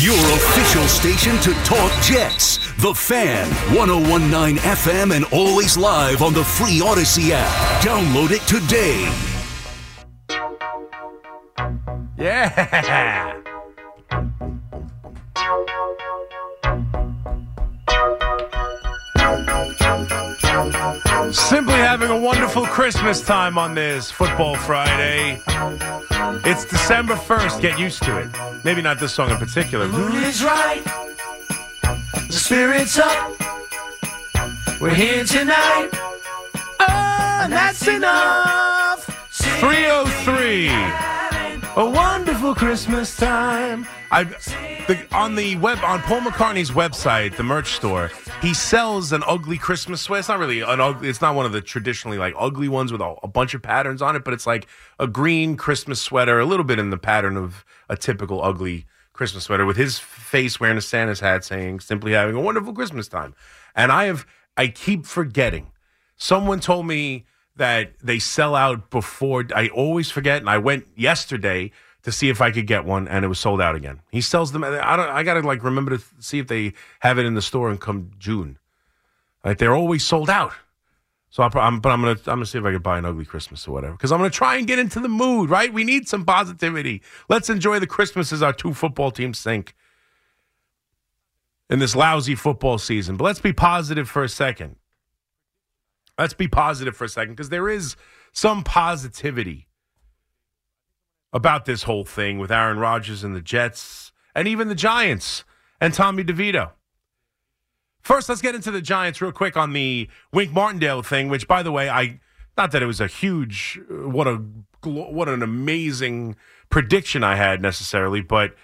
Your official station to talk Jets. The Fan, 1019 FM, and always live on the free Audacy app. Download it today. Yeah. Simply having a wonderful Christmas time on this Football Friday. It's December 1st. Get used to it. Maybe not this song in particular. The mood is right. The spirit's up. We're here tonight. Oh, and that's enough. 303. A wonderful Christmas time. I the, on the web on Paul McCartney's website, the merch store, he sells an ugly Christmas sweater. It's not really an ugly. It's not one of the traditionally like ugly ones with a, a bunch of patterns on it, but it's like a green Christmas sweater, a little bit in the pattern of a typical ugly Christmas sweater, with his face wearing a Santa's hat, saying "Simply having a wonderful Christmas time." And I have I keep forgetting. Someone told me that they sell out before. I always forget, and I went yesterday to see if I could get one, and it was sold out again. He sells them. I don't. I gotta like remember to see if they have it in the store and come June. Like they're always sold out. So I'll, I'm, but I'm gonna I'm gonna see if I can buy an ugly Christmas or whatever because I'm gonna try and get into the mood. Right? We need some positivity. Let's enjoy the Christmases our two football teams think in this lousy football season. But let's be positive for a second. Let's be positive for a second because there is some positivity about this whole thing with Aaron Rodgers and the Jets and even the Giants and Tommy DeVito. First, let's get into the Giants real quick on the Wink Martindale thing, which, by the way, I not that it was a huge, uh, what a what an amazing prediction I had necessarily, but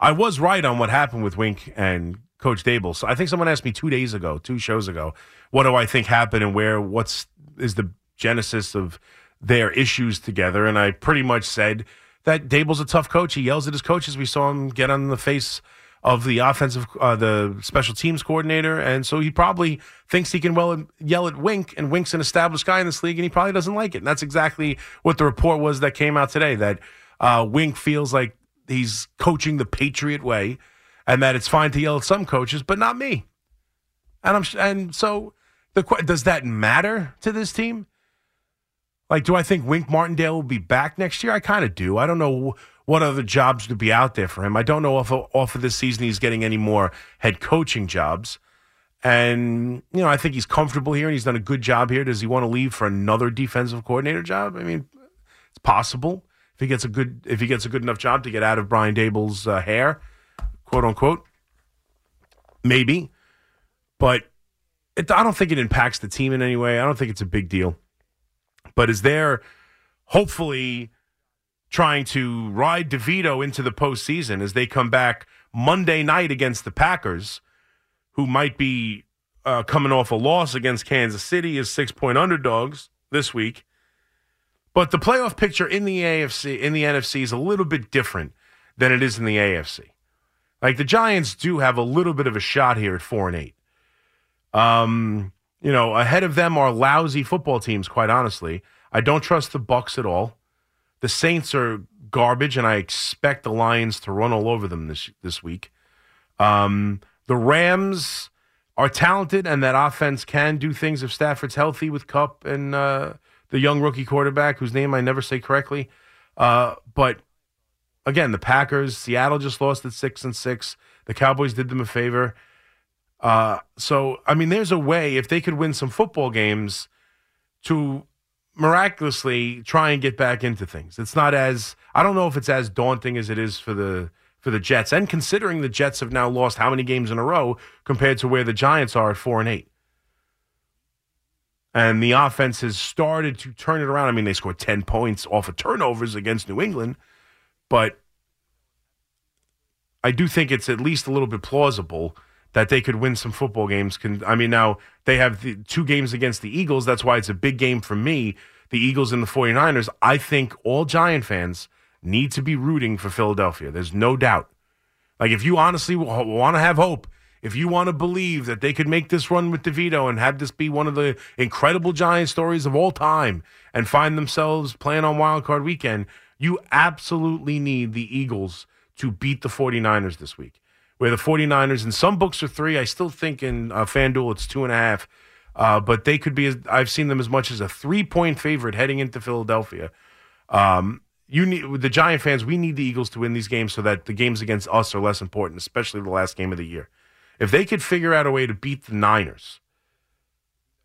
I was right on what happened with Wink and Coach Daboll. So I think someone asked me two days ago, two shows ago, what do I think happened and where what's is the genesis of their issues together, and I pretty much said that Daboll's a tough coach. He yells at his coaches. We saw him get on the face of the offensive, uh, the special teams coordinator, and so he probably thinks he can well yell at Wink, and Wink's an established guy in this league, and he probably doesn't like it. And that's exactly what the report was that came out today. That uh, Wink feels like he's coaching the Patriot way, and that it's fine to yell at some coaches, but not me. And I'm and so the does that matter to this team? Like, do I think Wink Martindale will be back next year? I kind of do. I don't know what other jobs would be out there for him. I don't know if off of this season he's getting any more head coaching jobs. And, you know, I think he's comfortable here and he's done a good job here. Does he want to leave for another defensive coordinator job? I mean, it's possible if he gets a good if he gets a good enough job to get out of Brian Daboll's uh, hair, quote unquote. Maybe, but it, I don't think it impacts the team in any way. I don't think it's a big deal but is there hopefully trying to ride DeVito into the postseason as they come back Monday night against the Packers, who might be uh, coming off a loss against Kansas City as six point underdogs this week. But the playoff picture in the AFC, in the NFC, is a little bit different than it is in the AFC. Like the Giants do have a little bit of a shot here at four and eight. Um, you know, ahead of them are lousy football teams, quite honestly. I don't trust the Bucks at all. The Saints are garbage, and I expect the Lions to run all over them this this week. Um, the Rams are talented, and that offense can do things if Stafford's healthy with Kupp and uh, the young rookie quarterback, whose name I never say correctly. Uh, but again, the Packers, Seattle just lost at six and six. The Cowboys did them a favor. Uh, so, I mean, there's a way if they could win some football games to miraculously try and get back into things. It's not as I don't know if it's as daunting as it is for the for the Jets. And considering the Jets have now lost how many games in a row compared to where the Giants are at four and eight. And the offense has started to turn it around. I mean, they scored 10 points off of turnovers against New England, but I do think it's at least a little bit plausible that they could win some football games. Can I mean now they have the two games against the Eagles. That's why it's a big game for me. The Eagles and the 49ers. I think all Giant fans need to be rooting for Philadelphia. There's no doubt. Like if you honestly want to have hope, if you want to believe that they could make this run with DeVito and have this be one of the incredible Giant stories of all time and find themselves playing on Wild Card Weekend, you absolutely need the Eagles to beat the 49ers this week. where the 49ers, and some books are three. I still think in uh, FanDuel it's two and a half. Uh, but they could be, I've seen them as much as a three point favorite heading into Philadelphia. Um, you need the Giant fans. We need the Eagles to win these games so that the games against us are less important, especially the last game of the year. If they could figure out a way to beat the Niners,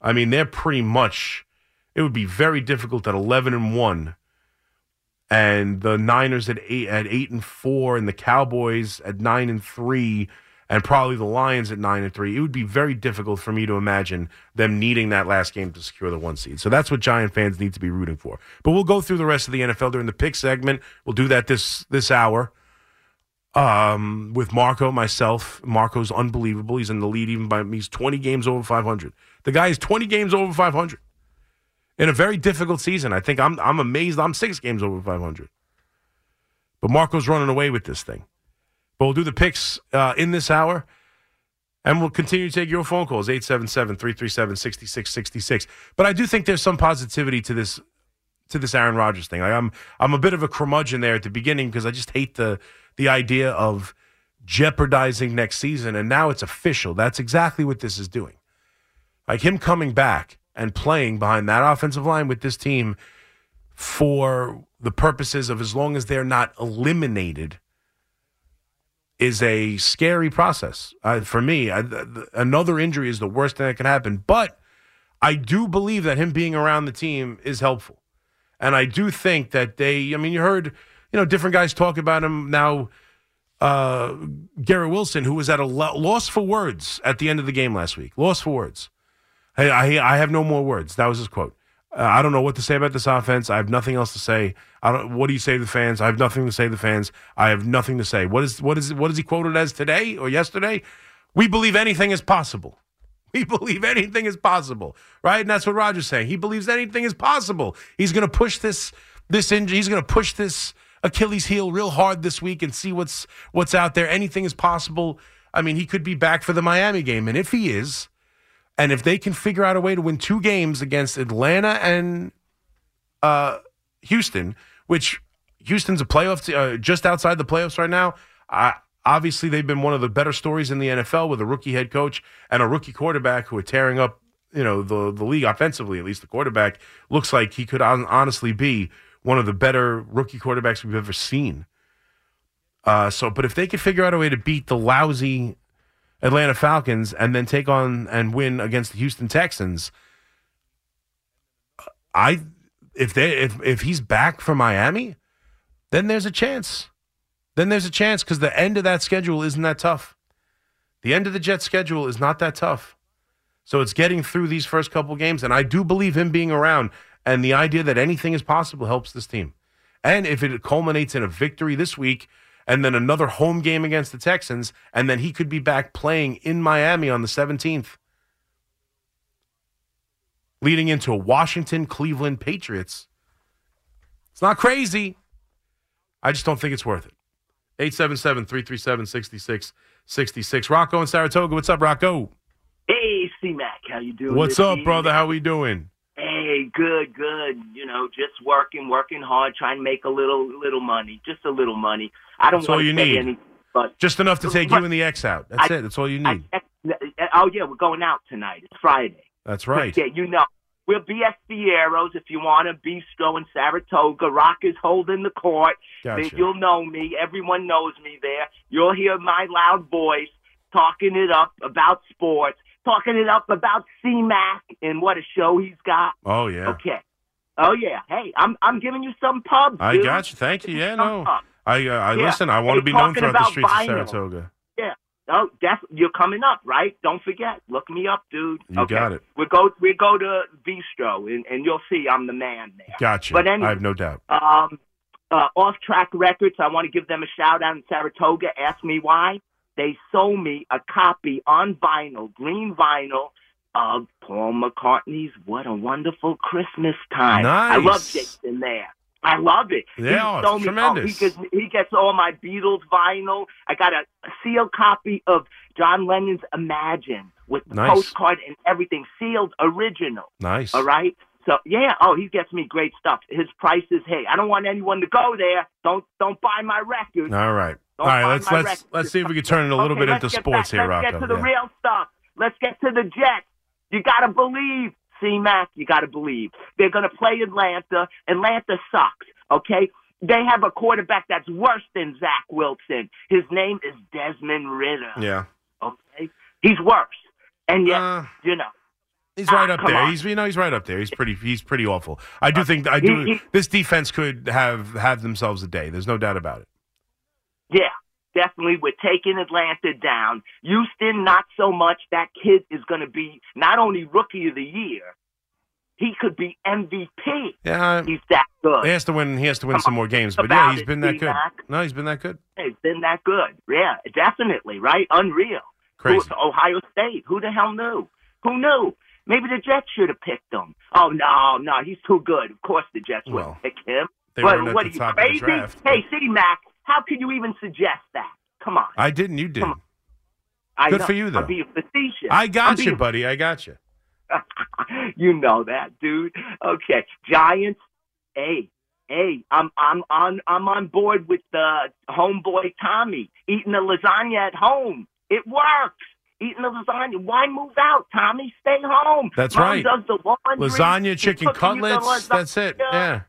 I mean, they're pretty much. It would be very difficult at eleven and one, and the Niners at eight at eight and four, and the Cowboys at nine and three, and probably the Lions at nine and three. It would be very difficult for me to imagine them needing that last game to secure the one seed. So that's what Giant fans need to be rooting for. But we'll go through the rest of the NFL during the pick segment. We'll do that this this hour um, with Marco, myself. Marco's unbelievable. He's in the lead even by he's 20 games over 500. The guy is 20 games over 500 in a very difficult season. I think I'm I'm amazed. I'm six games over 500. But Marco's running away with this thing. But we'll do the picks uh, in this hour. And we'll continue to take your phone calls, 877 337 6666. But I do think there's some positivity to this to this Aaron Rodgers thing. Like I'm I'm a bit of a curmudgeon there at the beginning because I just hate the the idea of jeopardizing next season. And now it's official. That's exactly what this is doing. Like him coming back and playing behind that offensive line with this team for the purposes of as long as they're not eliminated is a scary process uh, for me. I, th- another injury is the worst thing that can happen, but I do believe that him being around the team is helpful, and I do think that they. I mean, you heard you know, different guys talk about him now. Uh, Garrett Wilson, who was at a lo- loss for words at the end of the game last week, lost for words. Hey, I, I have no more words. That was his quote. Uh, I don't know what to say about this offense. I have nothing else to say. I don't. What do you say to the fans? I have nothing to say to the fans. I have nothing to say. What is what is what is he quoted as today or yesterday? We believe anything is possible. We believe anything is possible, right? And that's what Roger's saying. He believes anything is possible. He's going to push this this injury. He's going to push this Achilles heel real hard this week and see what's what's out there. Anything is possible. I mean, he could be back for the Miami game, and if he is, and if they can figure out a way to win two games against Atlanta and uh, Houston, which Houston's a playoff t- uh, just outside the playoffs right now. I, obviously, they've been one of the better stories in the NFL with a rookie head coach and a rookie quarterback who are tearing up, you know, the the league offensively. At least the quarterback looks like he could on, honestly be one of the better rookie quarterbacks we've ever seen. Uh, so, but if they could figure out a way to beat the lousy Atlanta Falcons and then take on and win against the Houston Texans, I if they if if he's back for Miami, then there's a chance. Then there's a chance because the end of that schedule isn't that tough. The end of the Jet schedule is not that tough. So it's getting through these first couple games, and I do believe him being around and the idea that anything is possible helps this team. And if it culminates in a victory this week and then another home game against the Texans, and then he could be back playing in Miami on the 17th, leading into a Washington Cleveland Patriots. It's not crazy. I just don't think it's worth it. 877 337 6666. Rocco in Saratoga. What's up, Rocco? Hey, C Mac. How you doing? What's up, brother? How we doing? Hey, good, good. You know, just working, working hard, trying to make a little, little money, just a little money. I don't That's want all you need. any, but Just enough to take But- you and the X out. That's I- it. That's all you I, need. oh yeah, we're going out tonight. It's Friday. That's right. Yeah, you know. We'll be at Fiero's if you want a bistro in Saratoga. Rock is holding the court. Gotcha. You'll know me. Everyone knows me there. You'll hear my loud voice talking it up about sports, talking it up about C-Mac and what a show he's got. Oh yeah. Okay. Oh yeah. Hey, I'm I'm giving you some pubs. I got you. Thank you. Yeah, no. pubs. I uh, I Yeah. listen. I want to be known throughout the streets of. Saratoga. Yeah. Oh, def- you're coming up, right? Don't forget. Look me up, dude. You okay. got it. We go we go to Bistro and, and you'll see I'm the man there. Gotcha. But anyway- I have no doubt. Um, uh, Off Track Records, I want to give them a shout out in Saratoga. Ask me why. They sold me a copy on vinyl, green vinyl, of Paul McCartney's What a Wonderful Christmas Time. Nice. I love Jason there. I love it. Yeah, oh, he it's sold me- tremendous. he, gets, he gets all my Beatles vinyl. I got a, a sealed copy of John Lennon's Imagine with the Nice. postcard and everything, sealed original. Nice. All right. So yeah, oh, he gets me great stuff. His price is hey, I don't want anyone to go there. Don't don't buy my record. All right. All right, let's let's record. let's see if we can turn it a little Okay, bit into sports back, here, Let's Rocco. get to the Yeah. real stuff. Let's get to the Jets. You got to believe, C-Mac. You got to believe. They're going to play Atlanta. Atlanta sucks, okay? They have a quarterback that's worse than Zach Wilson. His name is Desmond Ridder, yeah, okay? He's worse. And yet, Uh, you know, he's Ah, right up there. on. He's you know he's right up there. He's pretty he's pretty awful. I do think I do. He- he- this defense could have have themselves a day. There's no doubt about it. Yeah, definitely. We're taking Atlanta down. Houston, not so much. That kid is going to be not only rookie of the year, he could be MVP. Yeah, He's that good. he has to win. He has to win Come some more games. But yeah, he's it, been that good. D-Mac. No, he's been that good. He's been that good. Yeah, definitely. Right? Unreal. Crazy. Who, Ohio State. Who the hell knew? Who knew? Maybe the Jets should have picked him. Oh no, no, he's too good. Of course, the Jets Well, wouldn't pick him. They at what the are you top crazy? draft. hey, C Mac, how can you even suggest that? Come on. I didn't. You did. I Good know. for you, though. I'm being facetious. I got you, buddy. I got you. you know that, dude. Okay, Giants. Hey, hey, I'm I'm on I'm on board with the homeboy Tommy eating the lasagna at home. It works. Eating the lasagna. Why move out, Tommy? Stay home. That's Mom right. Does the laundry. Lasagna, chicken cooking you the cutlets. That's it. Yeah.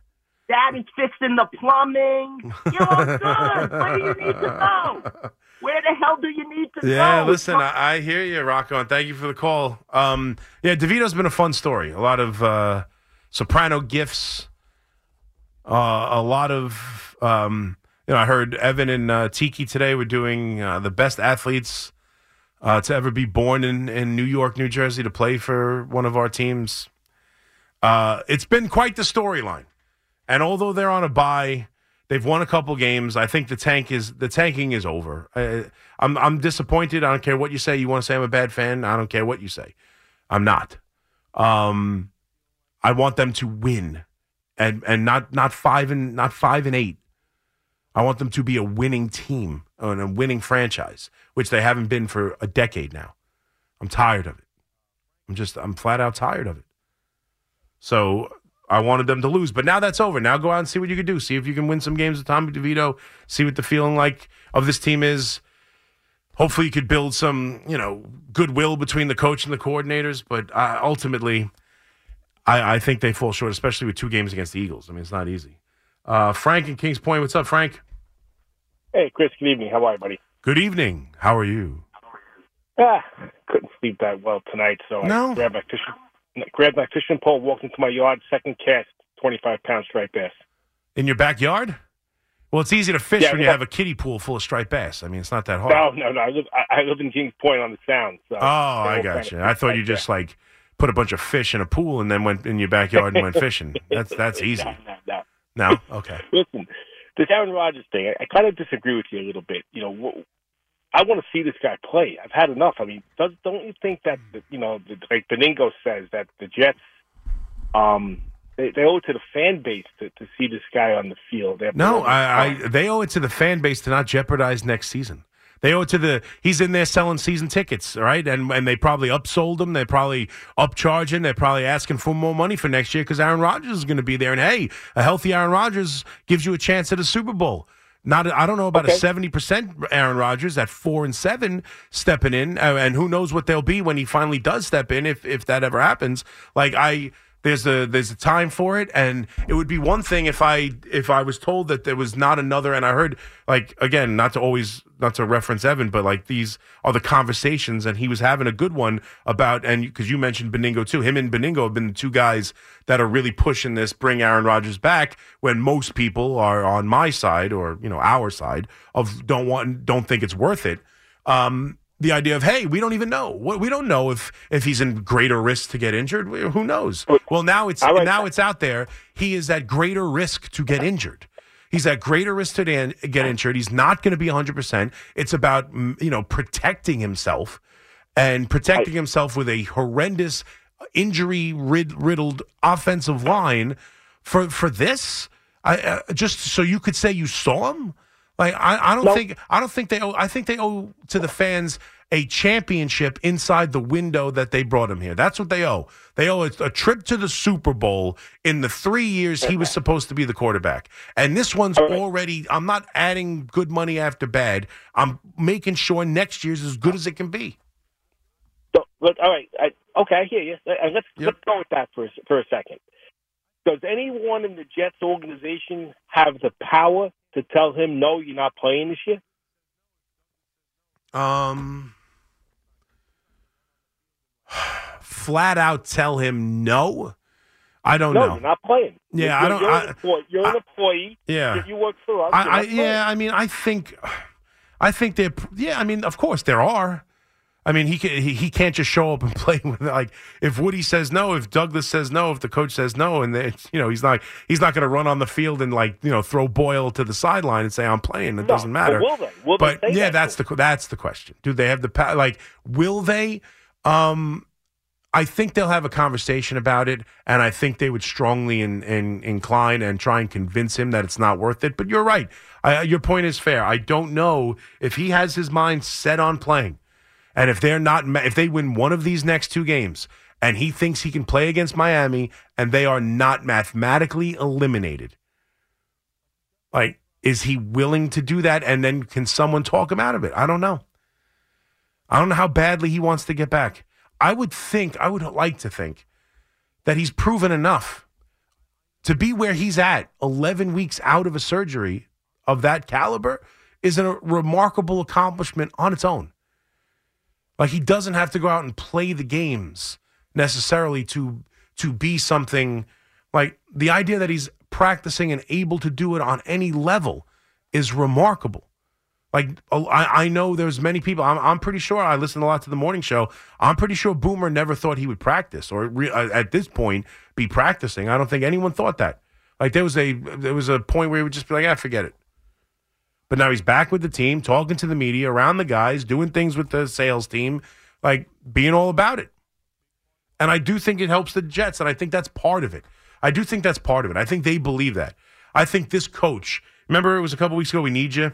Dad is fixing the plumbing. You're good. What do you need to know? Where the hell do you need to go? Yeah, go? listen, I, I hear you, Rocco, and thank you for the call. Um, yeah, DeVito's been a fun story. A lot of uh, soprano gifts, uh, a lot of, um, you know, I heard Evan and uh, Tiki today were doing uh, the best athletes uh, to ever be born in, in New York, New Jersey to play for one of our teams. Uh, it's been quite the storyline. And although they're on a bye, they've won a couple games. I think the tank is the tanking is over. I, I'm I'm disappointed. I don't care what you say. You want to say I'm a bad fan? I don't care what you say. I'm not. Um, I want them to win, and and not not five and not five and eight. I want them to be a winning team and a winning franchise, which they haven't been for a decade now. I'm tired of it. I'm just I'm flat out tired of it. So I wanted them to lose, but now that's over. Now go out and see what you can do. See if you can win some games with Tommy DeVito. See what the feeling like of this team is. Hopefully, you could build some, you know, goodwill between the coach and the coordinators. But uh, ultimately, I, I think they fall short, especially with two games against the Eagles. I mean, it's not easy. Uh, Frank in Kings Point, what's up, Frank? Hey, Chris, good evening. How are you, buddy? Good evening. How are you? Ah, couldn't sleep that well tonight, so No? I grabbed my fishing, grabbed my fishing pole, walked into my yard, second cast, 25 pound striped bass. In your backyard? Well, it's easy to fish Yeah, when you have a kiddie pool full of striped bass. I mean, it's not that hard. No, no, no. I live, I, I live in Kings Point on the Sound. So Oh, I got you. I thought you just like put a bunch of fish in a pool and then went in your backyard and went fishing. That's that's easy. No, no, no. No, okay. Listen, this Aaron Rodgers thing, I, I kind of disagree with you a little bit. You know, I want to see this guy play. I've had enough. I mean, does, don't you think that, the- you know, the, like Benigno says, that the Jets, um, they, they owe it to the fan base to, to see this guy on the field. No, I, I they owe it to the fan base to not jeopardize next season. They owe it to the he's in there selling season tickets, right? And and they probably upsold him. They're probably upcharging. They're probably asking for more money for next year because Aaron Rodgers is going to be there. And hey, a healthy Aaron Rodgers gives you a chance at a Super Bowl. Not, I don't know about a seventy percent Aaron Rodgers at four and seven stepping in, uh, and who knows what they'll be when he finally does step in, if if that ever happens. Like I, there's a there's a time for it, and it would be one thing if I if I was told that there was not another, and I heard like again, not to always not to reference Evan, but like these are the conversations, and he was having a good one about, and because you mentioned Benigno too, him and Benigno have been the two guys that are really pushing this, bring Aaron Rodgers back, when most people are on my side or you know our side of don't want don't think it's worth it. Um, the idea of hey, we don't even know. We we don't know if if he's in greater risk to get injured. Who knows? Well, now it's like now that. it's out there. He is at greater risk to get injured. He's at greater risk to get injured. He's not going to be 100%. It's about, mm, you know, protecting himself and protecting himself with a horrendous injury riddled offensive line for for this. I, uh, just so you could say you saw him. Like I, I don't Nope. think I don't think they owe. I think they owe to the fans a championship inside the window that they brought him here. That's what they owe. They owe a, a trip to the Super Bowl in the three years he was supposed to be the quarterback. And this one's right. already. I'm not adding good money after bad. I'm making sure next year's as good as it can be. So, look, all right, I, okay, I hear you. Uh, Let's Yep. let's go with that for for a second. Does anyone in the Jets organization have the power to tell him no, you're not playing this year? Um, flat out tell him no. I don't no, know. you're not playing. Yeah, you're, I don't- You're, I- an, employee, you're an employee. Yeah. You- work for us. I, I yeah, I mean, I think, I think they, yeah, I mean, of course there are. I mean, he can, he, he can't just show up and play with like if Woody says no, if Douglas says no, if the coach says no, and they, you know he's not he's not going to run on the field and like you know throw Boyle to the sideline and say I'm playing. It No, doesn't but matter. will they? Will they but say yeah, that? that's the that's the question. Do they have the pa- like? Will they? Um, I think they'll have a conversation about it, and I think they would strongly in, in, incline and try and convince him that it's not worth it. But you're right. I, your point is fair. I don't know if he has his mind set on playing, and if they're not, if they win one of these next two games, and he thinks he can play against Miami, and they are not mathematically eliminated. Like, is he willing to do that? And then can someone talk him out of it? I don't know. I don't know how badly he wants to get back. I would think, I would like to think that he's proven enough to be where he's at 11 weeks out of a surgery of that caliber is a remarkable accomplishment on its own. Like he doesn't have to go out and play the games necessarily to to be something like the idea that he's practicing and able to do it on any level is remarkable. Like I, I know there's many people. I'm, I'm pretty sure. I listen a lot to the morning show. I'm pretty sure Boomer never thought he would practice or re, uh, at this point be practicing. I don't think anyone thought that. Like there was a there was a point where he would just be like, "Ah, forget it." But now he's back with the team, talking to the media, around the guys, doing things with the sales team, like being all about it. And I do think it helps the Jets, and I think that's part of it. I do think that's part of it. I think they believe that. I think this coach. Remember, it was a couple weeks ago. We need you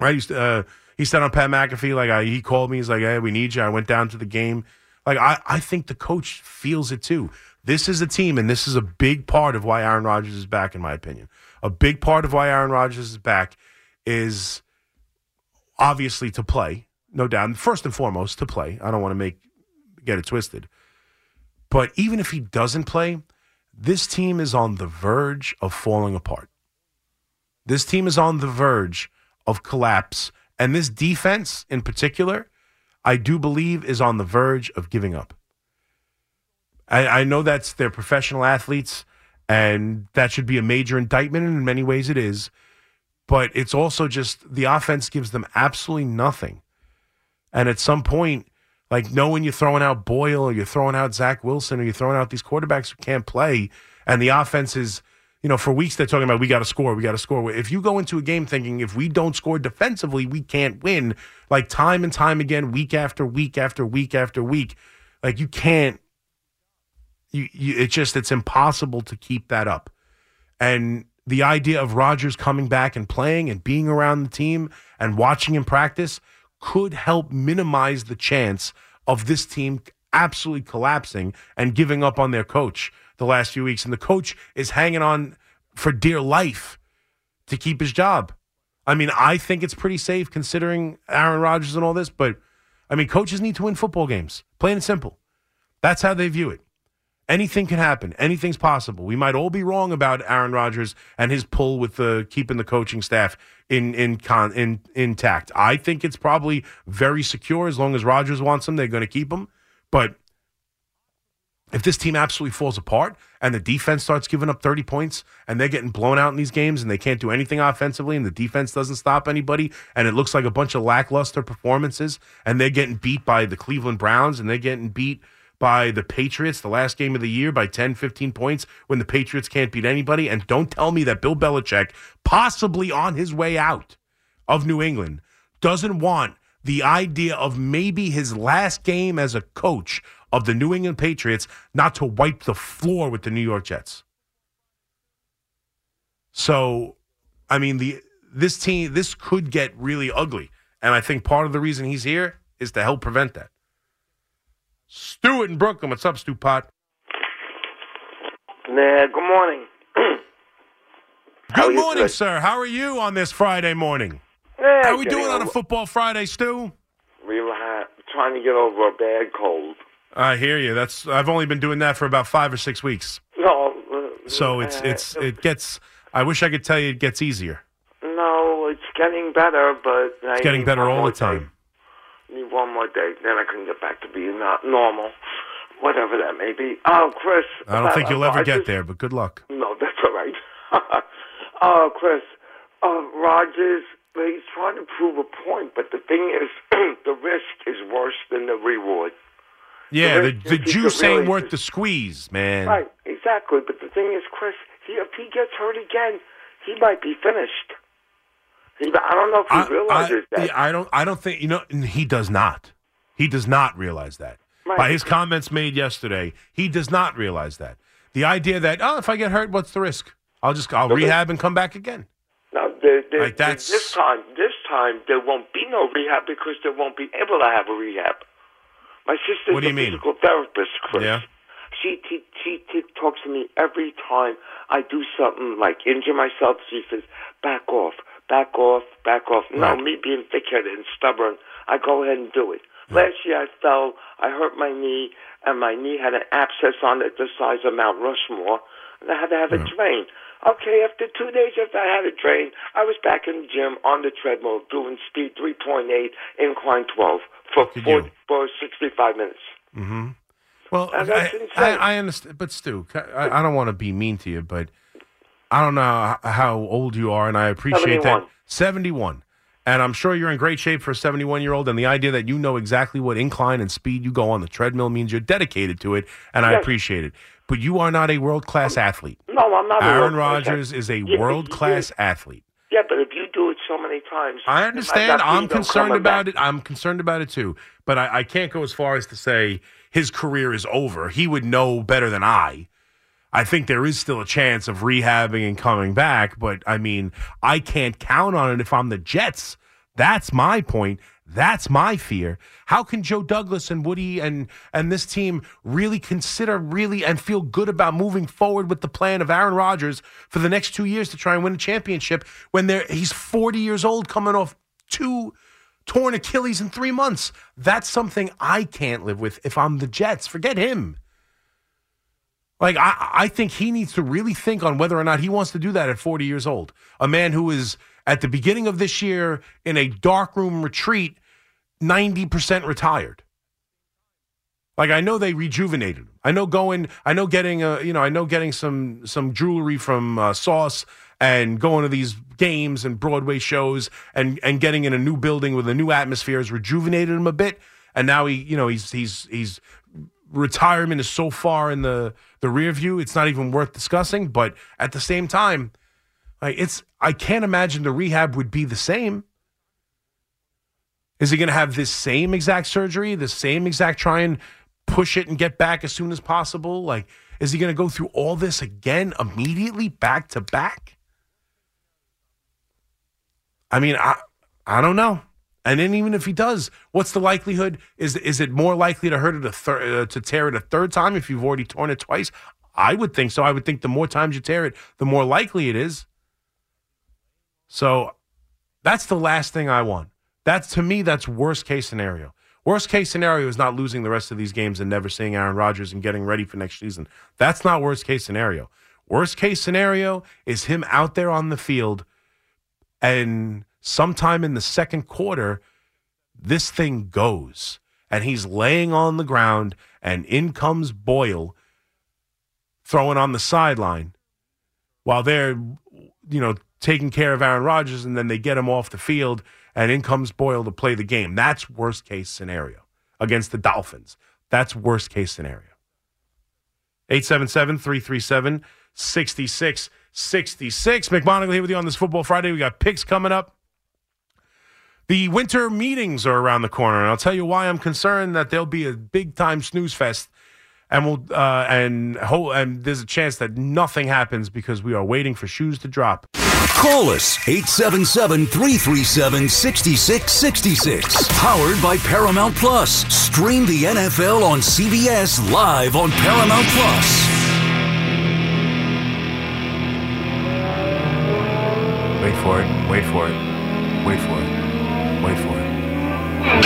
right? He's, uh, he said on Pat McAfee, like I, he called me. He's like, "Hey, we need you." I went down to the game. Like I, I think the coach feels it too. This is a team, and this is a big part of why Aaron Rodgers is back, in my opinion. A big part of why Aaron Rodgers is back is obviously to play, no doubt. First and foremost, to play. I don't want to make get it twisted. But even if he doesn't play, this team is on the verge of falling apart. This team is on the verge of collapse. And this defense in particular, I do believe is on the verge of giving up. I, I know that's they're professional athletes, and that should be a major indictment, and in many ways it is. But it's also just the offense gives them absolutely nothing. And at some point, like knowing you're throwing out Boyle or you're throwing out Zach Wilson or you're throwing out these quarterbacks who can't play, and the offense is, you know, for weeks they're talking about we got to score, we got to score. If you go into a game thinking if we don't score defensively, we can't win, like time and time again, week after week after week after week, like you can't. You, you, it's just it's impossible to keep that up, and the idea of Rodgers coming back and playing and being around the team and watching him practice could help minimize the chance of this team absolutely collapsing and giving up on their coach the last few weeks. And the coach is hanging on for dear life to keep his job. I mean, I think it's pretty safe considering Aaron Rodgers and all this, but I mean, coaches need to win football games, plain and simple. That's how they view it. Anything can happen. Anything's possible. We might all be wrong about Aaron Rodgers and his pull with the keeping the coaching staff in in con in intact. I think it's probably very secure as long as Rodgers wants them. They're going to keep him. But if this team absolutely falls apart and the defense starts giving up 30 points and they're getting blown out in these games and they can't do anything offensively and the defense doesn't stop anybody and it looks like a bunch of lackluster performances and they're getting beat by the Cleveland Browns and they're getting beat by the Patriots the last game of the year by 10, 15 points when the Patriots can't beat anybody. And don't tell me that Bill Belichick, possibly on his way out of New England, doesn't want the idea of maybe his last game as a coach of the New England Patriots not to wipe the floor with the New York Jets. So, I mean, the this team, this could get really ugly. And I think part of the reason he's here is to help prevent that. Stuart in Brooklyn. What's up, Stu Pot? Nah, good morning. Good morning, today? sir. How are you on this Friday morning? How are we doing on a football Friday, Stu? Relax. Trying to get over a bad cold. I hear you. That's I've only been doing that for about five or six weeks. No. uh, So it's uh, it's it gets. I wish I could tell you it gets easier. No, it's getting better, but I It's getting better all the time. Need one more day, then I can get back to being not normal, whatever that may be. Oh, Chris. I don't think you'll ever get there, but good luck. No, that's all right. Oh, Chris, uh, Rodgers, he's trying to prove a point, but the thing is, the risk is worse than the reward. Yeah, the, risk the juice ain't really worth the squeeze, man. Right, exactly. But the thing is, Chris, he, if he gets hurt again, he might be finished. I don't know if he I, realizes I, that. I don't. I don't think you know. He does not. He does not realize that. Right. By his comments made yesterday, he does not realize that. The idea that oh, if I get hurt, what's the risk? I'll just I'll but- rehab and come back again. the, Like, that's- this time, this time there won't be no rehab because they won't be able to have a rehab. My sister's What do you a mean? physical therapist, Chris. Yeah. She she, she she talks to me every time I do something like injure myself. She says, "Back off, back off, back off." No, Right. me being thick-headed and stubborn, I go ahead and do it. Last year I fell, I hurt my knee, and my knee had an abscess on it the size of Mount Rushmore, and I had to have it drained. Okay, after two days after I had it drained, I was back in the gym on the treadmill doing speed 3.8, incline 12 for for 65 minutes. Mhm well, I. I, I understand, but Stu, I, I don't want to be mean to you, but I don't know how old you are, and I appreciate that. 71. And I'm sure you're in great shape for a 71 year old. And the idea that you know exactly what incline and speed you go on the treadmill means you're dedicated to it, and I appreciate it. But you are not a world class athlete. No, I'm not. Aaron Rodgers is a Yeah, world class Yeah, athlete. yeah, but if you do it so many times, I understand. might not be I'm concerned about back. it. I'm concerned about it too. But I, I can't go as far as to say his career is over. He would know better than I. I think there is still a chance of rehabbing and coming back, but I mean, I can't count on it if I'm the Jets. That's my point. That's my fear. How can Joe Douglas and Woody and and this team really consider really and feel good about moving forward with the plan of Aaron Rodgers for the next two years to try and win a championship when they're he's 40 years old coming off two torn Achilles in three months? That's something I can't live with if I'm the Jets. Forget him. Like I, I think he needs to really think on whether or not he wants to do that at 40 years old. A man who is at the beginning of this year in a darkroom retreat, 90% retired. Like I know they rejuvenated him. I know going. I know getting. Uh, you know. I know getting some some jewelry from uh, Sauce and going to these games and Broadway shows and and getting in a new building with a new atmosphere has rejuvenated him a bit. And now he, you know, he's he's he's retirement is so far in the the rear view. It's not even worth discussing. But at the same time, like it's I can't imagine the rehab would be the same. Is he going to have this same exact surgery, the same exact try and push it and get back as soon as possible? Like, is he going to go through all this again immediately, back to back? I mean, I I don't know. And then even if he does, what's the likelihood? Is is it more likely to hurt it a third uh, to tear it a third time if you've already torn it twice? I would think so. I would think the more times you tear it, the more likely it is. So that's the last thing I want. That's to me, that's worst case scenario. Worst case scenario is not losing the rest of these games and never seeing Aaron Rodgers and getting ready for next season. That's not worst case scenario. Worst case scenario is him out there on the field and sometime in the second quarter, this thing goes. And he's laying on the ground, and in comes Boyle throwing on the sideline while they're, you know, taking care of Aaron Rodgers, and then they get him off the field, and in comes Boyle to play the game. That's worst case scenario against the Dolphins. That's worst case scenario. 877 337 6666. McMonigle here with you on this Football Friday. We got picks coming up. The winter meetings are around the corner, and I'll tell you why I'm concerned that there'll be a big time snooze fest, and we'll uh, and ho- and there's a chance that nothing happens because we are waiting for shoes to drop. Call us 877 337 6666. Powered by Paramount Plus. Stream the NFL on CBS live on Paramount Plus. Wait for it. Wait for it. Wait for it. Wait for it. Here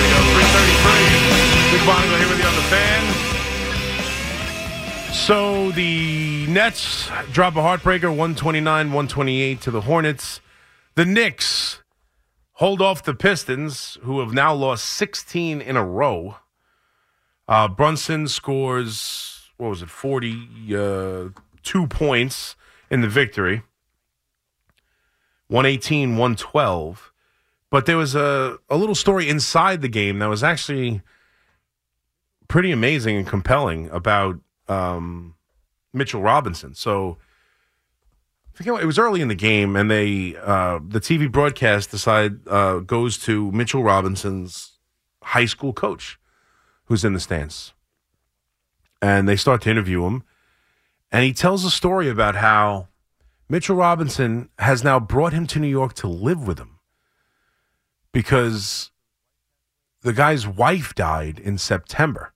we go. 333. Big Bongo here with you on the fan. So the Nets drop a heartbreaker 129 128 to the Hornets. The Knicks hold off the Pistons, who have now lost 16 in a row. Uh, Brunson scores, what was it, 42 uh, points in the victory. 118, 112. But there was a, a little story inside the game that was actually pretty amazing and compelling about um, Mitchell Robinson. So it was early in the game, and they uh, the TV broadcast decide uh, goes to Mitchell Robinson's high school coach, who's in the stands, and they start to interview him, and he tells a story about how Mitchell Robinson has now brought him to New York to live with him because the guy's wife died in September,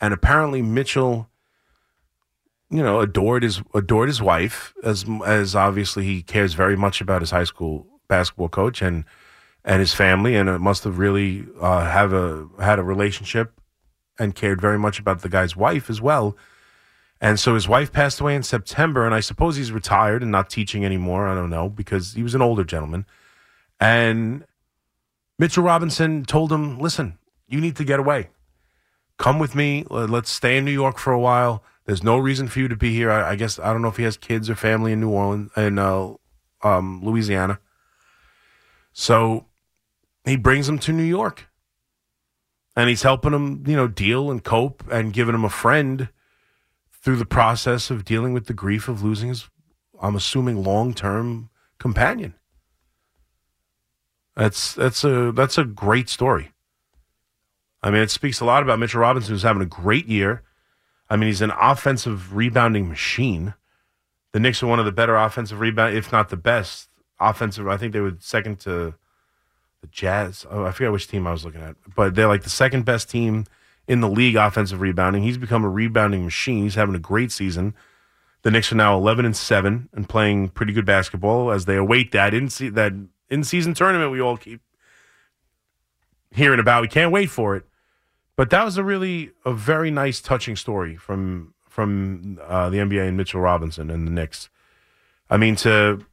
and apparently Mitchell you know, adored his adored his wife as as obviously he cares very much about his high school basketball coach and and his family, and it must have really uh, have a had a relationship and cared very much about the guy's wife as well. And so his wife passed away in September, and I suppose he's retired and not teaching anymore. I don't know because he was an older gentleman. And Mitchell Robinson told him, "Listen, you need to get away. Come with me. Let's stay in New York for a while." There's no reason for you to be here. I, I guess I don't know if he has kids or family in New Orleans in uh, um, Louisiana. So he brings him to New York, and he's helping him, you know, deal and cope, and giving him a friend through the process of dealing with the grief of losing his, I'm assuming, long term companion. That's that's a that's a great story. I mean, it speaks a lot about Mitchell Robinson, who's having a great year. I mean, he's an offensive rebounding machine. The Knicks are one of the better offensive rebound, if not the best offensive. I think they were second to the Jazz. Oh, I forget which team I was looking at, but they're like the second best team in the league offensive rebounding. He's become a rebounding machine. He's having a great season. The Knicks are now 11 and 7 and playing pretty good basketball as they await that in se- that in season tournament we all keep hearing about. We can't wait for it. But that was a really a very nice, touching story from from uh, the NBA and Mitchell Robinson and the Knicks. I mean to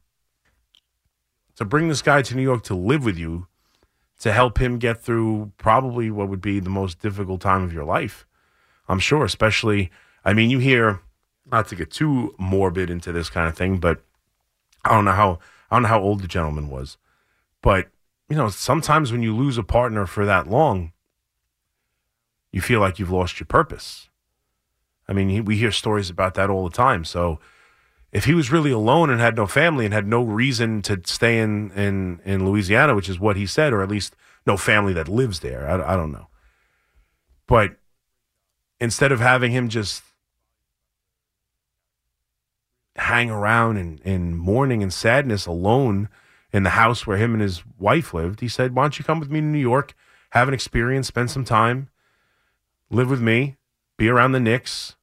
to bring this guy to New York to live with you, to help him get through probably what would be the most difficult time of your life. I'm sure, especially. I mean, you hear not to get too morbid into this kind of thing, but I don't know how I don't know how old the gentleman was, but you know, sometimes when you lose a partner for that long, you feel like you've lost your purpose. I mean, we hear stories about that all the time. So if he was really alone and had no family and had no reason to stay in, in, in Louisiana, which is what he said, or at least no family that lives there, I, I don't know. But instead of having him just hang around in, in mourning and sadness alone in the house where him and his wife lived, he said, Why don't you come with me to New York, have an experience, spend some time? live with me, be around the Knicks.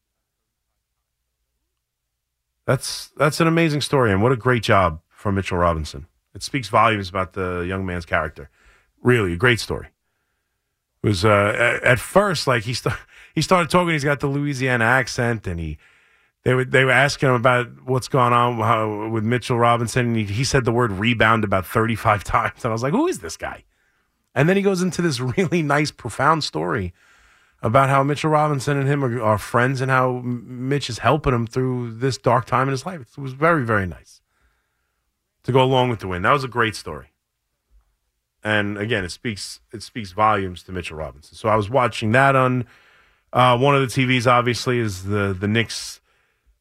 That's that's an amazing story, and what a great job from Mitchell Robinson. It speaks volumes about the young man's character. Really, a great story. It was uh, at first like he st- he started talking. He's got the Louisiana accent, and he they were they were asking him about what's going on how, with Mitchell Robinson, and he, he said the word rebound about thirty five times, and I was like, who is this guy? And then he goes into this really nice, profound story about how Mitchell Robinson and him are, are, friends and how Mitch is helping him through this dark time in his life. It was very, very nice to go along with the win. That was a great story. And again, it speaks it speaks volumes to Mitchell Robinson. So I was watching that on uh, one of the TVs. Obviously, is the the Knicks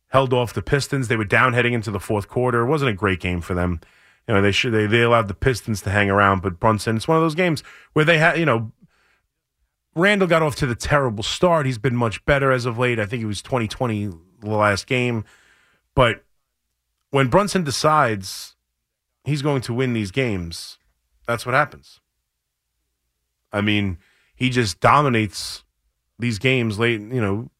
held off the Pistons. They were down heading into the fourth quarter. It wasn't a great game for them. You know, they should they, they allowed the Pistons to hang around, but Brunson. It's one of those games where they had you know Randle got off to the terrible start. He's been much better as of late. I think it was 2020 the last game. But when Brunson decides he's going to win these games, that's what happens. I mean, he just dominates these games late, you know,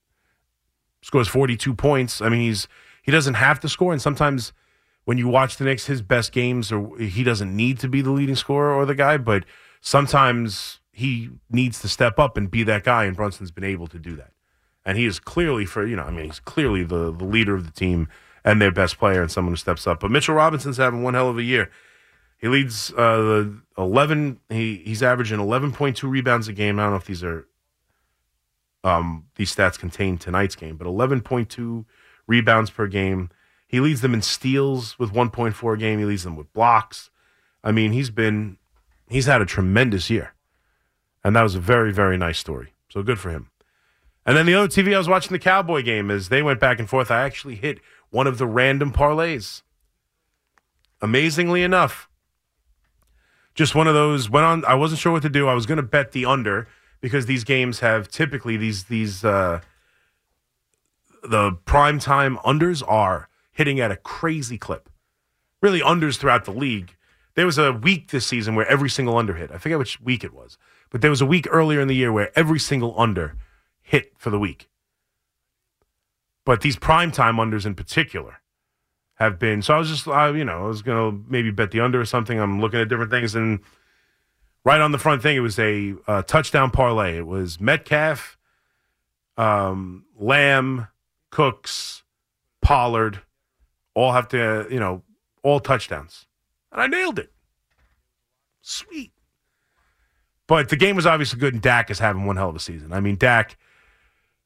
scores 42 points. I mean, he's he doesn't have to score and sometimes when you watch the Knicks his best games or he doesn't need to be the leading scorer or the guy, but sometimes he needs to step up and be that guy and Brunson's been able to do that. And he is clearly for, you know, I mean, he's clearly the the leader of the team and their best player and someone who steps up. But Mitchell Robinson's having one hell of a year. He leads uh, the 11. He he's averaging 11.2 rebounds a game. I don't know if these are um, these stats contain tonight's game, but 11.2 rebounds per game. He leads them in steals with 1.4 a game. He leads them with blocks. I mean, he's been he's had a tremendous year, and that was a very very nice story. So good for him. And then the other TV I was watching the Cowboy game as they went back and forth. I actually hit one of the random parlays. Amazingly enough, just one of those went on. I wasn't sure what to do. I was going to bet the under because these games have typically these these uh, the prime time unders are hitting at a crazy clip. Really, unders throughout the league. There was a week this season where every single under hit. I forget which week it was, but there was a week earlier in the year where every single under hit for the week. But these prime time unders in particular have been. So I was just, uh, you know, I was going to maybe bet the under or something. I'm looking at different things. And right on the front thing, it was a uh, touchdown parlay. It was Metcalf, um, Lamb, Cooks, Pollard, all have to, you know, all touchdowns. And I nailed it. Sweet. But the game was obviously good, and Dak is having one hell of a season. I mean, Dak,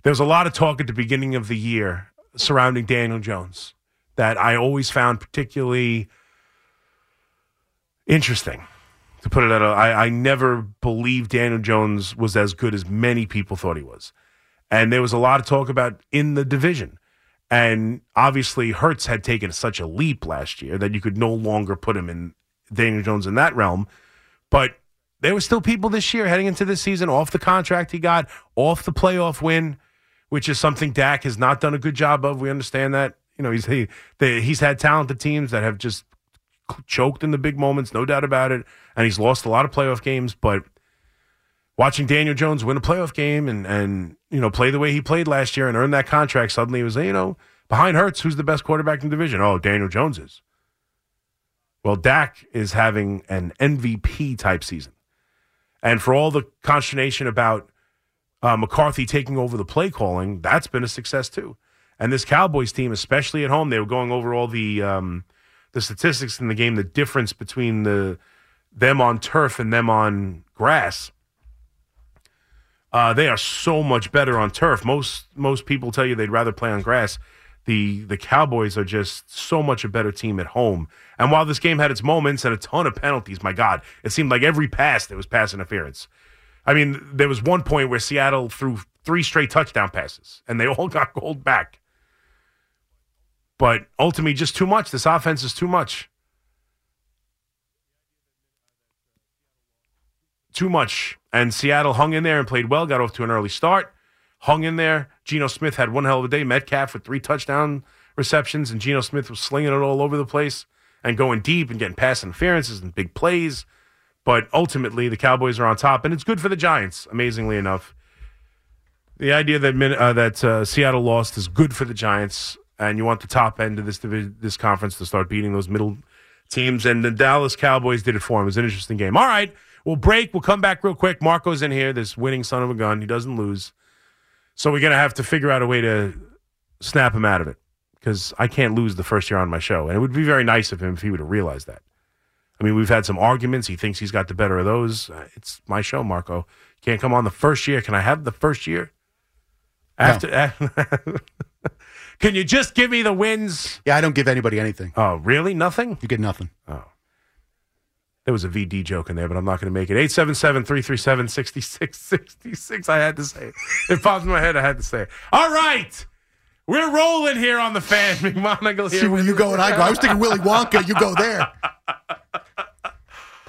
there was a lot of talk at the beginning of the year surrounding Daniel Jones that I always found particularly interesting. To put it out, I, I never believed Daniel Jones was as good as many people thought he was. And there was a lot of talk about in the division. And obviously, Hurts had taken such a leap last year that you could no longer put him in Daniel Jones in that realm. But there were still people this year heading into this season off the contract he got, off the playoff win, which is something Dak has not done a good job of. We understand that. You know, he's he, they, he's had talented teams that have just choked in the big moments, no doubt about it. And he's lost a lot of playoff games, but watching Daniel Jones win a playoff game and and you know play the way he played last year and earn that contract, suddenly it was you know behind Hurts, who's the best quarterback in the division? Oh, Daniel Jones is. Well, Dak is having an MVP type season, and for all the consternation about uh, McCarthy taking over the play calling, that's been a success too. And this Cowboys team, especially at home, they were going over all the um, the statistics in the game, the difference between the them on turf and them on grass. Uh, they are so much better on turf. Most most people tell you they'd rather play on grass. The the Cowboys are just so much a better team at home. And while this game had its moments and a ton of penalties, my God, it seemed like every pass there was pass interference. I mean, there was one point where Seattle threw three straight touchdown passes, and they all got called back. But ultimately, just too much. This offense is too much. Too much. And Seattle hung in there and played well, got off to an early start, hung in there. Geno Smith had one hell of a day. Metcalf with three touchdown receptions, and Geno Smith was slinging it all over the place and going deep and getting pass interferences and big plays. But ultimately, the Cowboys are on top, and it's good for the Giants, amazingly enough. The idea that uh, that uh, Seattle lost is good for the Giants and you want the top end of this division, this conference to start beating those middle teams. And the Dallas Cowboys did it for him. It was an interesting game. All right, we'll break. We'll come back real quick. Marco's in here, this winning son of a gun. He doesn't lose. So we're going to have to figure out a way to snap him out of it because I can't lose the first year on my show. And it would be very nice of him if he would have realized that. I mean, we've had some arguments. He thinks he's got the better of those. Uh, it's my show, Marco. Can't come on the first year. Can I have the first year? After, no. Can you just give me the wins? Yeah, I don't give anybody anything. Oh, really? Nothing? You get nothing. Oh. There was a VD joke in there, but I'm not going to make it. 877 337 6666. I had to say it. It popped in my head. I had to say it. All right. We're rolling here on the fan. McMonigle here. See where you go and I go. I was thinking Willy Wonka. You go there.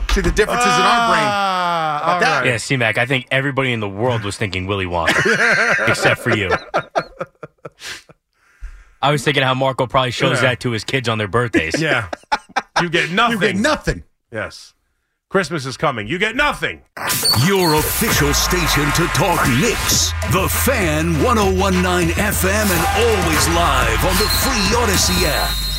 See the differences uh, in our brain. Ah, right. Yeah, C Mac, I think everybody in the world was thinking Willy Wonka, except for you. I was thinking how Marco probably shows Yeah. that to his kids on their birthdays. Yeah. You get nothing. You get nothing. Yes. Christmas is coming. You get nothing. Your official station to talk Knicks. The Fan 1019 FM and always live on the free Audacy app.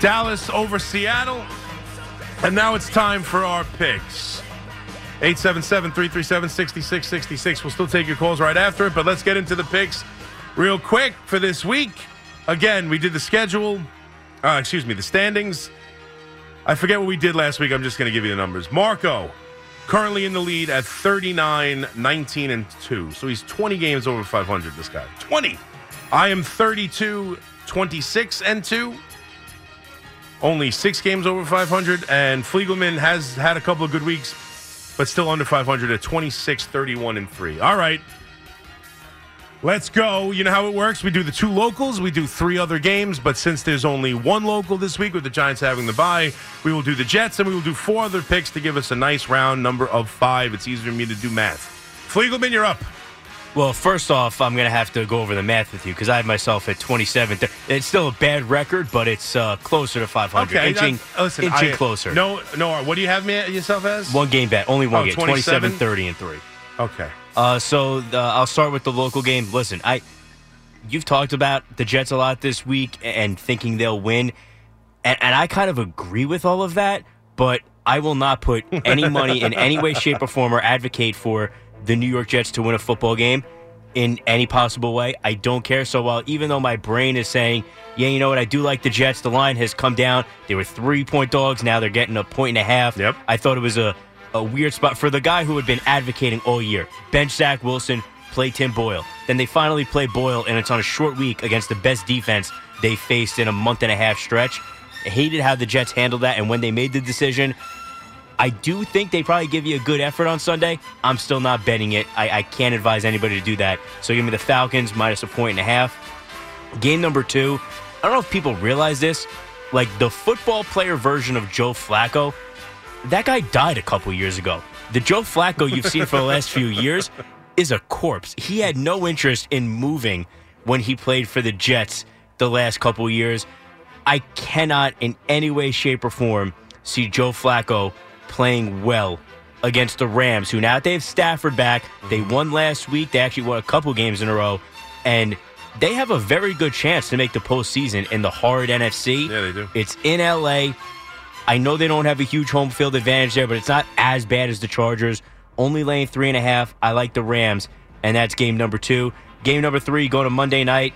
Dallas over Seattle. And now it's time for our picks. 877 337 6666. We'll still take your calls right after it, but let's get into the picks real quick for this week. Again, we did the schedule, uh, excuse me, the standings. I forget what we did last week. I'm just going to give you the numbers. Marco, currently in the lead at 39, 19, and 2. So he's 20 games over 500, this guy. 20. I am 32, 26, and 2. Only six games over 500. And Fliegelman has had a couple of good weeks, but still under 500 at 26, 31, and 3. All right. Let's go. You know how it works. We do the two locals. We do three other games, but since there's only one local this week with the Giants having the bye, we will do the Jets and we will do four other picks to give us a nice round number of five. It's easier for me to do math. Fliegelman, you're up. Well, first off, I'm going to have to go over the math with you because I have myself at 27. It's still a bad record, but it's uh, closer to 500. Okay, inching, listen, inching I- closer. No, no. What do you have me yourself as? One game bet, only one Oh, game. 27? 27, 30, and 3. Okay. Uh, so uh, I'll start with the local game. Listen, I you've talked about the Jets a lot this week and thinking they'll win, and, and I kind of agree with all of that. But I will not put any money in any way, shape, or form or advocate for the New York Jets to win a football game in any possible way. I don't care. So while even though my brain is saying, yeah, you know what, I do like the Jets. The line has come down. They were three point dogs. Now they're getting a point and a half. Yep. I thought it was a, a weird spot for the guy who had been advocating all year. Bench Zach Wilson, play Tim Boyle. Then they finally play Boyle, and it's on a short week against the best defense they faced in a month and a half stretch. I hated how the Jets handled that, and when they made the decision, I do think they probably give you a good effort on Sunday. I'm still not betting it. I, I can't advise anybody to do that. So give me the Falcons minus a point and a half. Game number two. I don't know if people realize this. Like the football player version of Joe Flacco, that guy died a couple years ago. The Joe Flacco you've seen for the last few years is a corpse. He had no interest in moving when he played for the Jets the last couple years. I cannot in any way, shape, or form see Joe Flacco playing well against the Rams, who now they have Stafford back. They won last week. They actually won a couple games in a row. And they have a very good chance to make the postseason in the hard NFC. Yeah, they do. It's in LA. I know they don't have a huge home field advantage there, but it's not as bad as the Chargers. Only laying three and a half. I like the Rams, and that's game number two. Game number three, going to Monday night.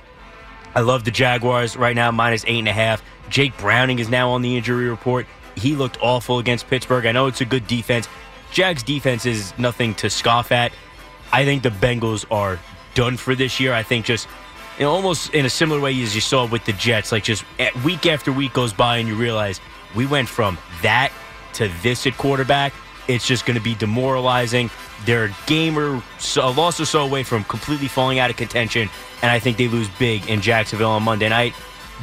I love the Jaguars right now, minus eight and a half. Jake Browning is now on the injury report. He looked awful against Pittsburgh. I know it's a good defense. Jags defense is nothing to scoff at. I think the Bengals are done for this year. I think just you know, almost in a similar way as you saw with the Jets, like just week after week goes by and you realize we went from that to this at quarterback. It's just going to be demoralizing. They're a game or so, a loss or so away from completely falling out of contention, and I think they lose big in Jacksonville on Monday night.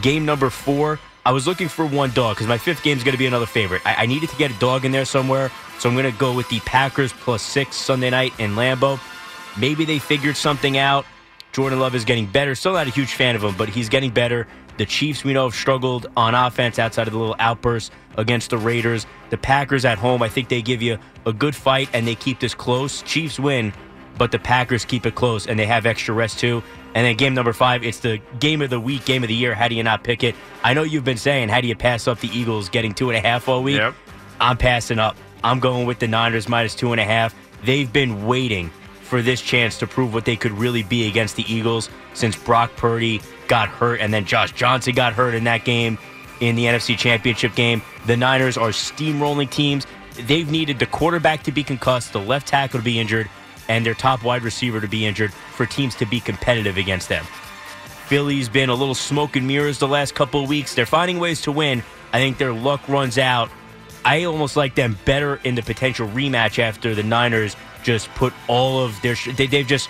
Game number four, I was looking for one dog because my fifth game is going to be another favorite. I, I needed to get a dog in there somewhere, so I'm going to go with the Packers plus six Sunday night in Lambeau. Maybe they figured something out. Jordan Love is getting better. Still not a huge fan of him, but he's getting better. The Chiefs, we know, have struggled on offense outside of the little outbursts against the Raiders. The Packers at home, I think they give you a good fight and they keep this close. Chiefs win, but the Packers keep it close and they have extra rest too. And then game number five, it's the game of the week, game of the year. How do you not pick it? I know you've been saying, how do you pass up the Eagles getting two and a half all week? Yep. I'm passing up. I'm going with the Niners minus two and a half. They've been waiting for this chance to prove what they could really be against the Eagles since Brock Purdy got hurt and then Josh Johnson got hurt in that game in the NFC Championship game. The Niners are steamrolling teams. They've needed the quarterback to be concussed, the left tackle to be injured, and their top wide receiver to be injured for teams to be competitive against them. Philly's been a little smoke and mirrors the last couple of weeks. They're finding ways to win. I think their luck runs out I almost like them better in the potential rematch after the Niners just put all of their. They, they've just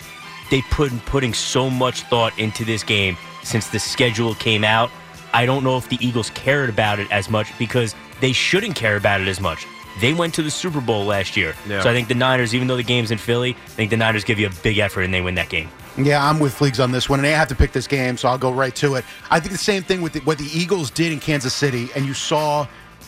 they put putting so much thought into this game since the schedule came out. I don't know if the Eagles cared about it as much because they shouldn't care about it as much. They went to the Super Bowl last year, Yeah. so I think the Niners, even though the game's in Philly, I think the Niners give you a big effort and they win that game. Yeah, I'm with Fleegs on this one, and they have to pick this game, so I'll go right to it. I think the same thing with the, what the Eagles did in Kansas City, and you saw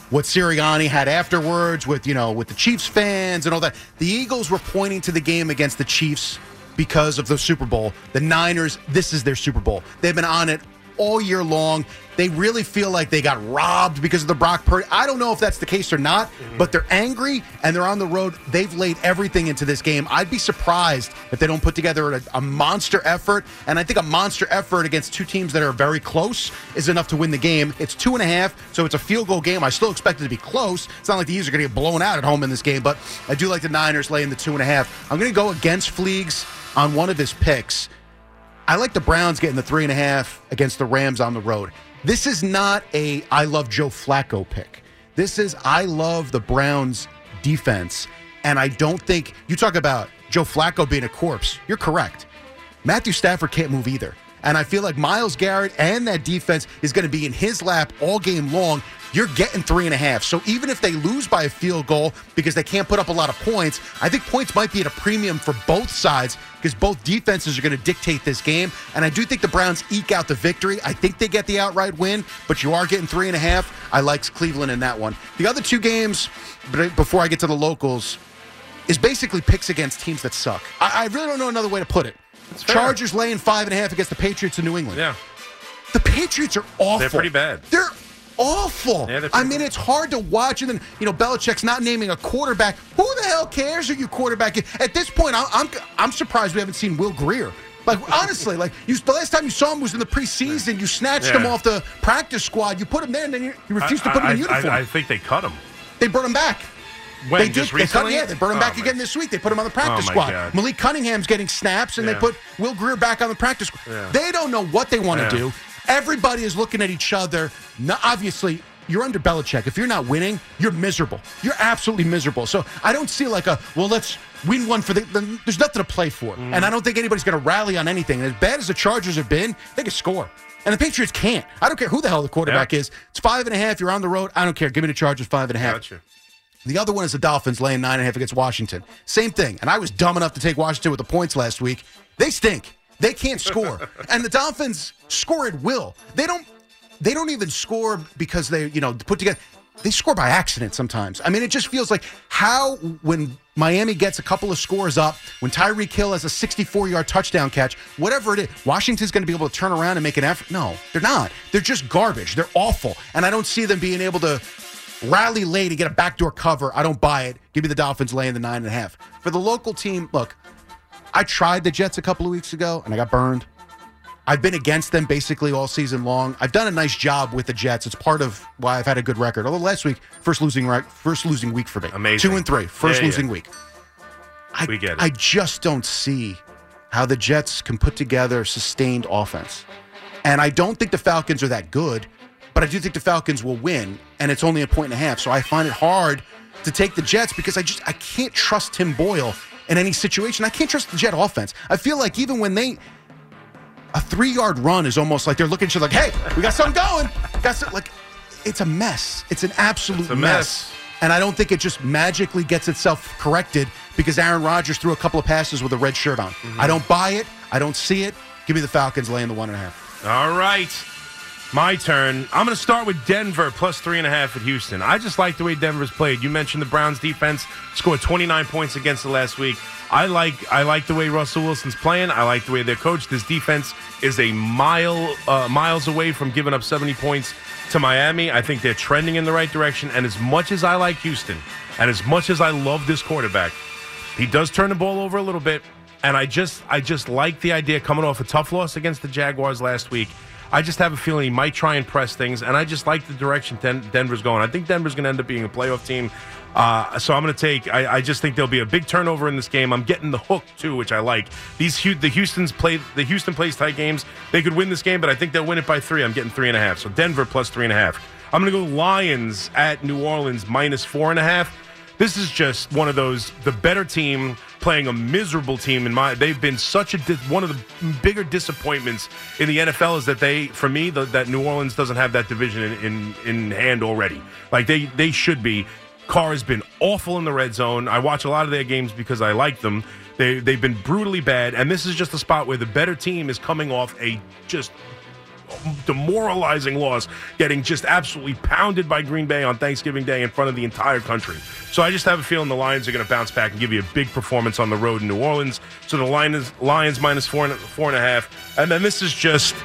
what Sirianni had afterwards with you know with the Chiefs fans and all that. The Eagles were pointing to the game against the Chiefs because of the Super Bowl. The Niners, this is their Super Bowl. They've been on it all year long. They really feel like they got robbed because of the Brock Purdy. I don't know if that's the case or not, mm-hmm. but they're angry and they're on the road. They've laid everything into this game. I'd be surprised if they don't put together a, a monster effort. And I think a monster effort against two teams that are very close is enough to win the game. It's two and a half, so it's a field goal game. I still expect it to be close. It's not like the Eagles are going to get blown out at home in this game, but I do like the Niners laying the two and a half. I'm going to go against Fleegs on one of his picks. I like the Browns getting the three and a half against the Rams on the road. This is not a I love Joe Flacco pick. This is I love the Browns defense. And I don't think you talk about Joe Flacco being a corpse. You're correct. Matthew Stafford can't move either. And I feel like Myles Garrett and that defense is going to be in his lap all game long. You're getting three and a half. So even if they lose by a field goal because they can't put up a lot of points, I think points might be at a premium for both sides because both defenses are going to dictate this game. And I do think the Browns eke out the victory. I think they get the outright win, but you are getting three and a half. I like Cleveland in that one. The other two games, before I get to the locals, is basically picks against teams that suck. I, I really don't know another way to put it. Chargers laying five and a half against the Patriots in New England. Yeah. The Patriots are awful. They're pretty bad. They're awful. Yeah, they're I mean, it's hard to watch. And then, you know, Belichick's not naming a quarterback. Who the hell cares who you quarterback is? At this point, I'm, I'm, I'm surprised we haven't seen Will Grier. Like, honestly, like, you, the last time you saw him was in the preseason. You snatched him off the practice squad. You put him there, and then you, you refused to put him in I- I- uniform. I, think they cut him. they brought him back. When? They did. just They cut, yeah, they brought him Oh, back again this week. They put him on the practice Oh, squad. God. Malik Cunningham's getting snaps, and they put Will Grier back on the practice squad. Yeah. They don't know what they want to Yeah. do. Everybody is looking at each other. No, obviously, you're under Belichick. If you're not winning, you're miserable. You're absolutely miserable. So I don't see like a well, let's win one for the. the there's nothing to play for, Mm. and I don't think anybody's going to rally on anything. And as bad as the Chargers have been, they can score. And the Patriots can't. I don't care who the hell the quarterback Yeah. is. It's five and a half. You're on the road. I don't care. Give me the Chargers five and a half. Gotcha. The other one is the Dolphins laying nine and a half against Washington. Same thing. And I was dumb enough to take Washington with the points last week. They stink. They can't score. and the Dolphins score at will. They don't they don't even score because they, you know, put together they score by accident sometimes. I mean, it just feels like how when Miami gets a couple of scores up, when Tyreek Hill has a 64 yard touchdown catch, whatever it is, Washington's going to be able to turn around and make an effort. No, they're not. They're just garbage. They're awful. And I don't see them being able to rally late to get a backdoor cover. I don't buy it. Give me the Dolphins laying the nine and a half. For the local team, look, I tried the Jets a couple of weeks ago and I got burned. I've been against them basically all season long. I've done a nice job with the Jets. It's part of why I've had a good record. Although last week, first losing first losing week for me. Amazing. Two and three, first Yeah, yeah. losing week. I, We get it. I just don't see how the Jets can put together sustained offense. And I don't think the Falcons are that good, but I do think the Falcons will win, and it's only a point and a half. So I find it hard to take the Jets because I just I can't trust Tim Boyle in any situation. I can't trust the Jet offense. I feel like even when they a three yard run is almost like they're looking at you like, hey, we got something going. Got some, like it's a mess. It's an absolute It's mess. mess. And I don't think it just magically gets itself corrected because Aaron Rodgers threw a couple of passes with a red shirt on. Mm-hmm. I don't buy it. I don't see it. Give me the Falcons laying the one and a half. All right. My turn. I'm going to start with Denver plus three and a half at Houston. I just like the way Denver's played. You mentioned the Browns defense scored 29 points against the last week. I like I like the way Russell Wilson's playing. I like the way they're coached. This defense is a mile uh, miles away from giving up 70 points to Miami. I think they're trending in the right direction. And as much as I like Houston, and as much as I love this quarterback, he does turn the ball over a little bit, and I just I just like the idea coming off a tough loss against the Jaguars last week. I just have a feeling he might try and press things, and I just like the direction Den- Denver's going. I think Denver's going to end up being a playoff team. Uh, so I'm going to take. I, I just think there'll be a big turnover in this game. I'm getting the hook too, which I like. These the Houston's play the Houston plays tight games. They could win this game, but I think they'll win it by three. I'm getting three and a half. So Denver plus three and a half. I'm going to go Lions at New Orleans minus four and a half. This is just one of those the better team playing a miserable team in my they've been such a one of the bigger disappointments in the NFL is that they for me the, that New Orleans doesn't have that division in, in in hand already. Like they they should be. Carr has been awful in the red zone. I watch a lot of their games because I like them. They they've been brutally bad. And this is just a spot where the better team is coming off a just demoralizing loss, getting just absolutely pounded by Green Bay on Thanksgiving Day in front of the entire country. So I just have a feeling the Lions are going to bounce back and give you a big performance on the road in New Orleans. So the Lions, Lions minus four and, four and a half. And then this is just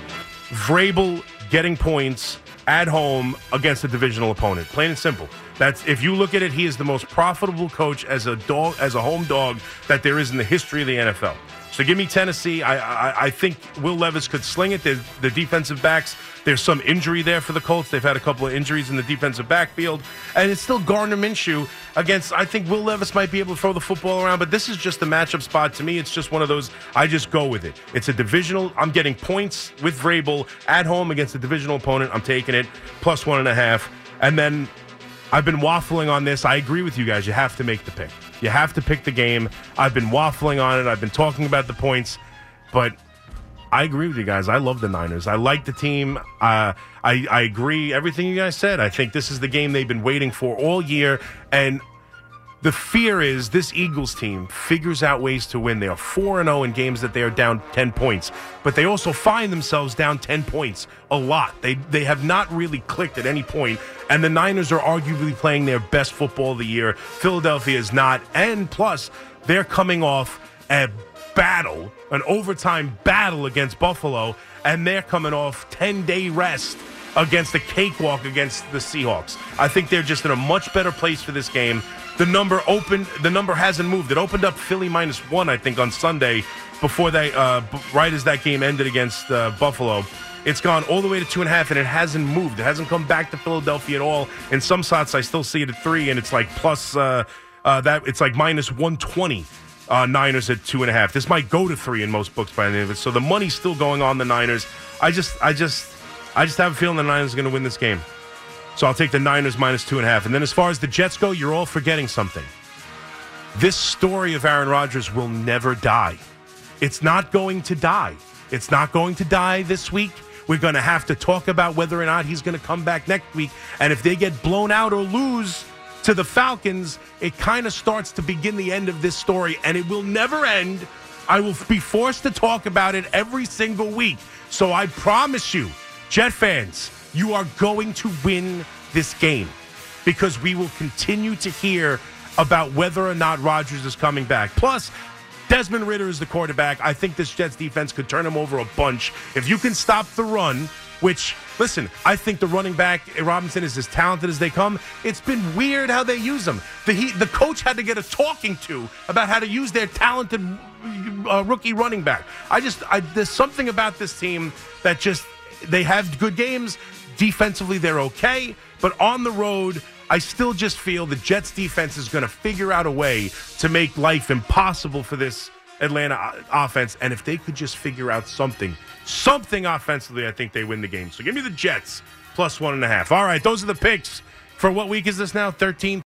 Vrabel getting points at home against a divisional opponent. Plain and simple. That's if you look at it, he is the most profitable coach as a dog, as a home dog that there is in the history of the NFL. So give me Tennessee. I I, I think Will Levis could sling it. The, the defensive backs. There's some injury there for the Colts. They've had a couple of injuries in the defensive backfield, and it's still Gardner Minshew against. I think Will Levis might be able to throw the football around, but this is just a matchup spot to me. It's just one of those. I just go with it. It's a divisional. I'm getting points with Vrabel at home against a divisional opponent. I'm taking it plus one and a half, and then I've been waffling on this. I agree with you guys. You have to make the pick. You have to pick the game. I've been waffling on it. I've been talking about the points, but I agree with you guys. I love the Niners. I like the team. Uh, I, I agree everything you guys said. I think this is the game they've been waiting for all year, and the fear is this Eagles team figures out ways to win. They are 4 0 in games that they are down 10 points, but they also find themselves down 10 points a lot. They, they have not really clicked at any point, and the Niners are arguably playing their best football of the year. Philadelphia is not, and plus, they're coming off a battle, an overtime battle against Buffalo, and they're coming off 10 day rest against a cakewalk against the Seahawks. I think they're just in a much better place for this game. The number opened. The number hasn't moved. It opened up Philly minus one, I think, on Sunday before they, uh, right as that game ended against uh, Buffalo. It's gone all the way to two and a half, and it hasn't moved. It hasn't come back to Philadelphia at all. In some spots, I still see it at three, and it's like plus uh, uh, that. It's like minus one twenty. Uh, Niners at two and a half. This might go to three in most books by the end of it. So the money's still going on the Niners. I just, I just, I just have a feeling the Niners are going to win this game. So I'll take the Niners minus two and a half. And then as far as the Jets go, you're all forgetting something. This story of Aaron Rodgers will never die. It's not going to die. It's not going to die this week. We're going to have to talk about whether or not he's going to come back next week. And if they get blown out or lose to the Falcons, it kind of starts to begin the end of this story. And it will never end. I will be forced to talk about it every single week. So I promise you, Jet fans, you are going to win this game because we will continue to hear about whether or not Rodgers is coming back. Plus, Desmond Ridder is the quarterback. I think this Jets defense could turn him over a bunch. If you can stop the run, which, listen, I think the running back, Robinson, is as talented as they come. It's been weird how they use him. The, he, the coach had to get a talking to about how to use their talented uh, rookie running back. I just, I, there's something about this team that just, they have good games. Defensively, they're okay. But on the road, I still just feel the Jets defense is going to figure out a way to make life impossible for this Atlanta offense. And if they could just figure out something, something offensively, I think they win the game. So give me the Jets plus one and a half. All right, those are the picks for what week is this now? 13.